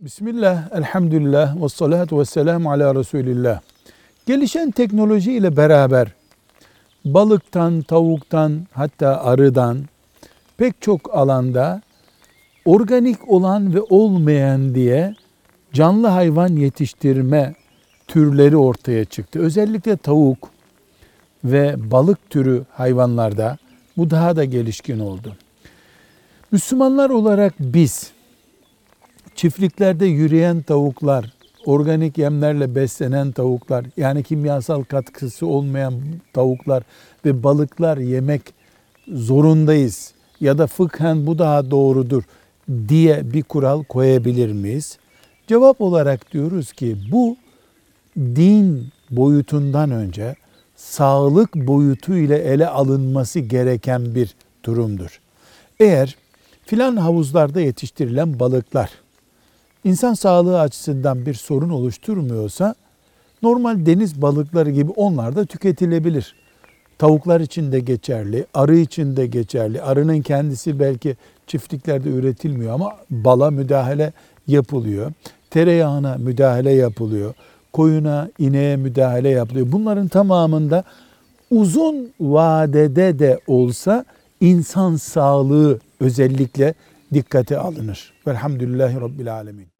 Bismillah, elhamdülillah, ve salatu ve selamu ala Resulillah. Gelişen teknoloji ile beraber balıktan, tavuktan, hatta arıdan pek çok alanda organik olan ve olmayan diye canlı hayvan yetiştirme türleri ortaya çıktı. Özellikle tavuk ve balık türü hayvanlarda bu daha da gelişkin oldu. Müslümanlar olarak biz çiftliklerde yürüyen tavuklar, organik yemlerle beslenen tavuklar, yani kimyasal katkısı olmayan tavuklar ve balıklar yemek zorundayız ya da fıkhen bu daha doğrudur diye bir kural koyabilir miyiz? Cevap olarak diyoruz ki bu din boyutundan önce sağlık boyutu ile ele alınması gereken bir durumdur. Eğer filan havuzlarda yetiştirilen balıklar insan sağlığı açısından bir sorun oluşturmuyorsa normal deniz balıkları gibi onlar da tüketilebilir. Tavuklar için de geçerli, arı için de geçerli. Arının kendisi belki çiftliklerde üretilmiyor ama bala müdahale yapılıyor. Tereyağına müdahale yapılıyor. Koyuna, ineğe müdahale yapılıyor. Bunların tamamında uzun vadede de olsa insan sağlığı özellikle dikkate alınır. Velhamdülillahi Rabbil Alemin.